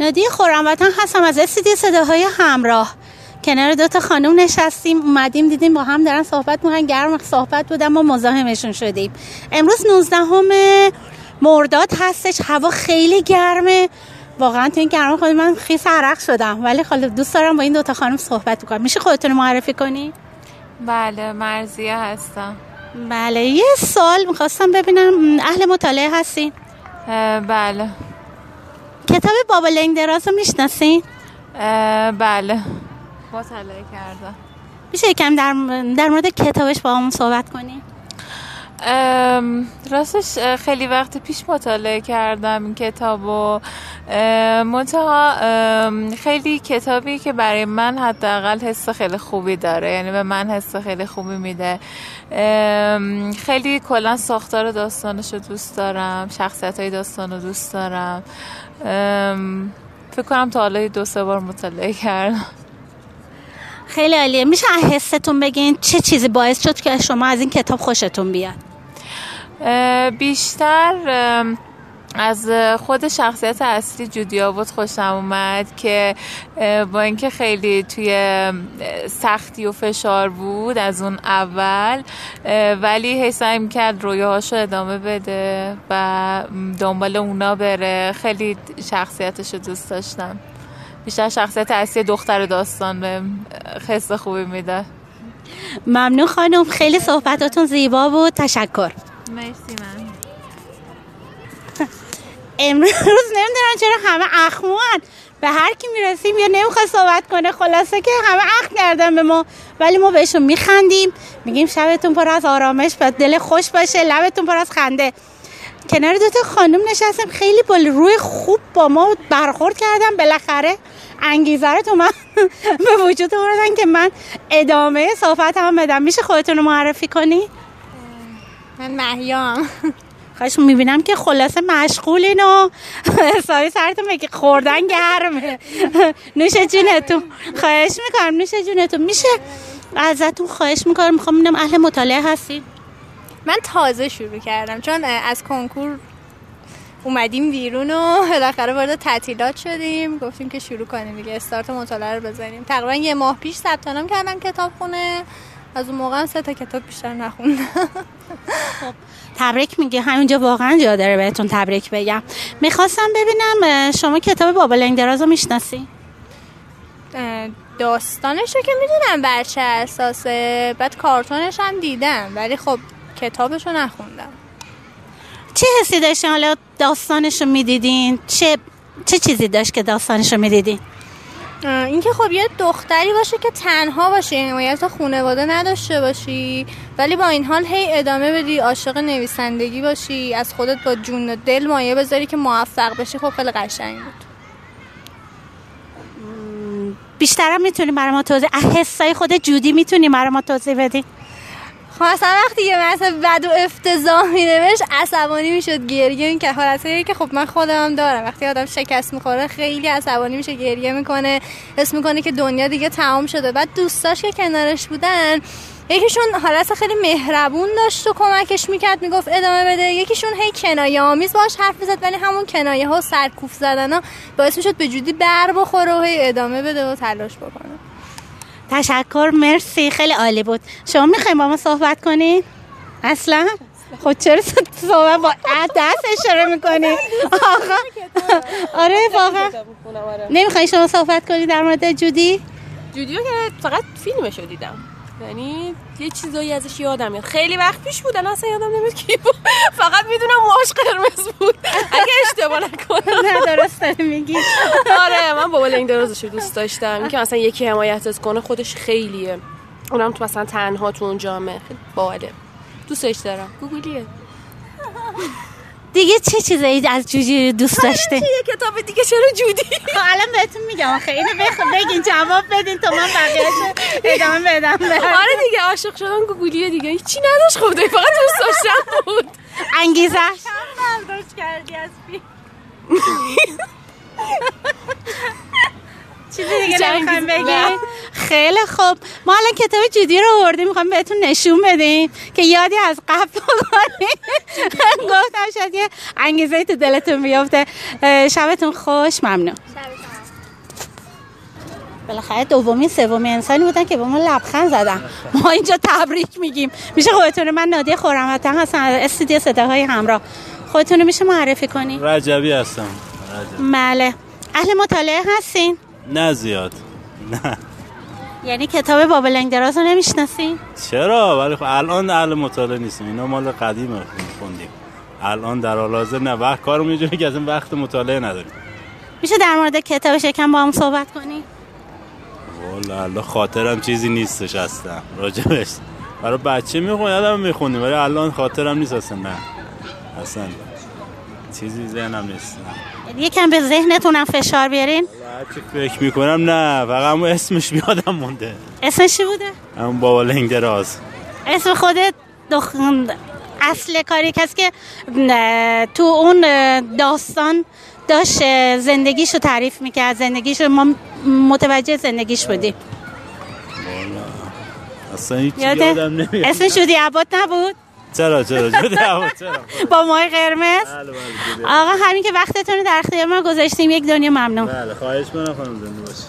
نادی خورم وطن هستم از استودیو صداهای همراه. کنار دو تا خانم نشستیم اومدیم دیدیم با هم دارن صحبت می‌کنن گرم صحبت بودم ما مزاحمشون شدیم. امروز 19 همه مرداد هستش هوا خیلی گرمه. واقعا تو این گرما خود من خیس عرق شدم. ولی خاله دوست دارم با این دوتا خانم صحبت کنم. میشه خودتون معرفی کنی؟ بله مرزیه هستم. بله یه سال می‌خواستم ببینم. اهل مطالعه هستین؟ بله. کتاب بابا لنگ دراز رو می‌شناسین؟ بله. مطالعه کردم میشه یکم در, در مورد کتابش با همون صحبت کنیم؟ راستش خیلی وقت پیش مطالعه کردم این کتاب و منتها خیلی کتابی که برای من حداقل حس خیلی خوبی داره یعنی به من حس خیلی خوبی میده. خیلی کلا ساختار داستانش رو دوست دارم شخصیت های داستان رو دوست دارم. فکر کنم تا حالا دو سه بار مطالعه کردم. خیلی عالیه. میشه حستون بگین چه چیزی باعث شد که شما از این کتاب خوشتون بیاد؟ بیشتر از خود شخصیت اصلی جودیا بود خوشم اومد که با اینکه خیلی توی سختی و فشار بود از اون اول ولی هی سعی کرد رویاهاشو ادامه بده و دنبال اونا بره. خیلی شخصیتش رو دوست داشتم. بیشتر شخصیت اصلی دختر داستان به خست خوبی میده. ممنون خانم. خیلی صحبتاتون زیبا بود تشکر. مرسی امروز نمی‌دونم چرا همه اخموان. به هر کی می‌رسیم یا نمی‌خواد صحبت کنه خلاصه که همه اخم کردن به ما. ولی ما بهشون میخندیم. میگیم شبتون پر از آرامش و دل خوش باشه لبتون پر از خنده. کنار دوتا خانم نشستم خیلی با روی خوب با ما برخورد کردم بالاخره انگیزه رو تو من به وجود آوردن که من ادامه صحبت هم بدم. میشه خودتون رو معرفی کنی؟ من محیام خواهش می‌بینم که خلاصه مشغولین و حسابی سرتون بگی خوردن گرمه. نوش جونتون. خواهش می‌کنم نوش جونتون. میشه ازتون خواهش می‌کنم می‌خوام ببینم اهل مطالعه هستین؟ من تازه شروع کردم چون از کنکور اومدیم بیرون و بالاخره وارد تعطیلات شدیم. گفتیم که شروع کنیم دیگه استارت مطالعه رو بزنیم. تقریبا یه ماه پیش ثبت نام کردم کتاب خونه از اون موقع سه تا کتاب بیشتر نخوندم. خب تبریک میگه همینجا واقعا جا داره بهتون تبریک بگم. می‌خواستم ببینم شما کتاب بابا لنگدراز رو می‌شناسی؟ داستانش رو که می‌دونم بر چه اساسه بعد کارتونش هم دیدم ولی خب کتابش رو نخوندم. چه حسی داشتین؟ حالا داستانش رو می‌دیدین؟ چه چه چیزی داشت که داستانش رو می‌دیدین؟ اینکه خب یه دختری باشه که تنها باشه حمایت خانواده نداشته باشی ولی با این حال هی ادامه بدی عاشق نویسندگی باشی از خودت با جون و دل مایه بذاری که موفق بشی خب خیلی قشنگ بود. بیشترم می‌تونی برای ما توضیح حسای خود جودی می‌تونی برای ما توضیح بدی؟ خب اصلا وقتی یه مثل بد و افتضاح می نوشت عصبانی می‌شد گریه. که حالتی که خب من خودم دارم. وقتی آدم شکست می‌خوره خیلی عصبانی میشه گریه می‌کنه. حس می‌کنه که دنیا دیگه تمام شده. بعد دوستاش که کنارش بودن یکیشون حالت خیلی مهربون داشت و کمکش می‌کرد. می‌گفت ادامه بده. یکیشون هی کنایه آمیز باش حرف می‌زد ولی همون کنایه ها سرکوف زدن ها باعث می‌شد به جودی بر بخوره و هی ادامه بده و تلاش بکنه. تشکر مرسی خیلی عالی بود. شما می‌خوایم با ما صحبت کنین؟ اصلا؟ خود چرا صحبت با دست اشاره می‌کنی؟ آقا. آره واقعا. نمیخوایی شما صحبت کنی در مورد جودی؟ جودیو که فقط فیلمشو دیدم. یعنی یه چیزایی ازش یادم میاد. خیلی وقت پیش بود اصلا یادم نمیاد کی بود. فقط می‌دونم موهاش قرمز بود. اگه اشتباه نکنم. نه درست میگی. آره من بابا لنگ درازش رو دوست داشتم. اینکه مثلا یکی حمایتت کنه خودش خیلیه. اونم تو مثلا تنها تو اون جامعه. خیلی باله. دوستش دارم. گوگلیه دیگه چه چیزایی از جوجی دوست داشته؟ یه کتاب دیگه چرا جودی؟ الان بهتون میگم خیلی بگین جواب بدین تو من بقیه‌اش ادامه بدم. آره دیگه عاشق شدن گوگلیه دیگه. هیچی نداشت خب فقط دوست داشتم بود. انگیزش برداشت کردی از چیزی دیگه نمی‌خوایم بگیم. خیلی خوب. ما الان کتاب جدی رو آوردیم می‌خوام بهتون نشون بدیم که یادی از قبل بکنیم گفتم شاید یه انگیزه تو دلتون بیفته. اه، شبتون خوش ممنون. بالاخره دومی سومی انسانی بودن که به ما لبخند زدن. ما اینجا تبریک میگیم. میشه خودتون من نادیه خورمتن هستم از استودیو صداهای همراه. خودتون رو میشه معرفی کنیم رجبی هستم. بله. اهل مطالعه هستین؟ نه زیاد. نه. یعنی کتاب بابلنگ دراز رو نمی‌شناسین؟ چرا؟ ولی خب الان اهل مطالعه نیستیم. اینا مال قدیمه خوندیم. الان در حال حاضر نه. وقت کارم یه که از این وقت مطالعه نداریم. میشه در مورد کتاب شکم با هم صحبت کنی؟ والا الله خاطرم چیزی نیستش اصلا. راجبش. برای بچه می‌خونیم یادم می‌خونیم ولی الان خاطرم نیست اصلا نه. اصلا. چیزی ذهنم نیست. یعنی یکم به ذهنتونم فشار بیارین؟ هرچی فکر می‌کنم نه. فقط اسمش بیادم مونده. اسمش چی بوده؟ همون بابا لنگ دراز. اسم خودت دخ... اصل کاری کسی که تو اون داستان داشت اه، زندگیشو تعریف می‌کرد. زندگیشو ما متوجه زندگیش بودیم. اصلا هیچ یاده یادم نمیاد. اسمش عباد نبود؟ چرا چرا؟ چرا؟ با مای قرمز؟ بله بله جده. آقا همین که وقتتون رو در اختیار ما گذاشتیم یک دنیا ممنون. بله خواهش کنم خانم زنده باشی.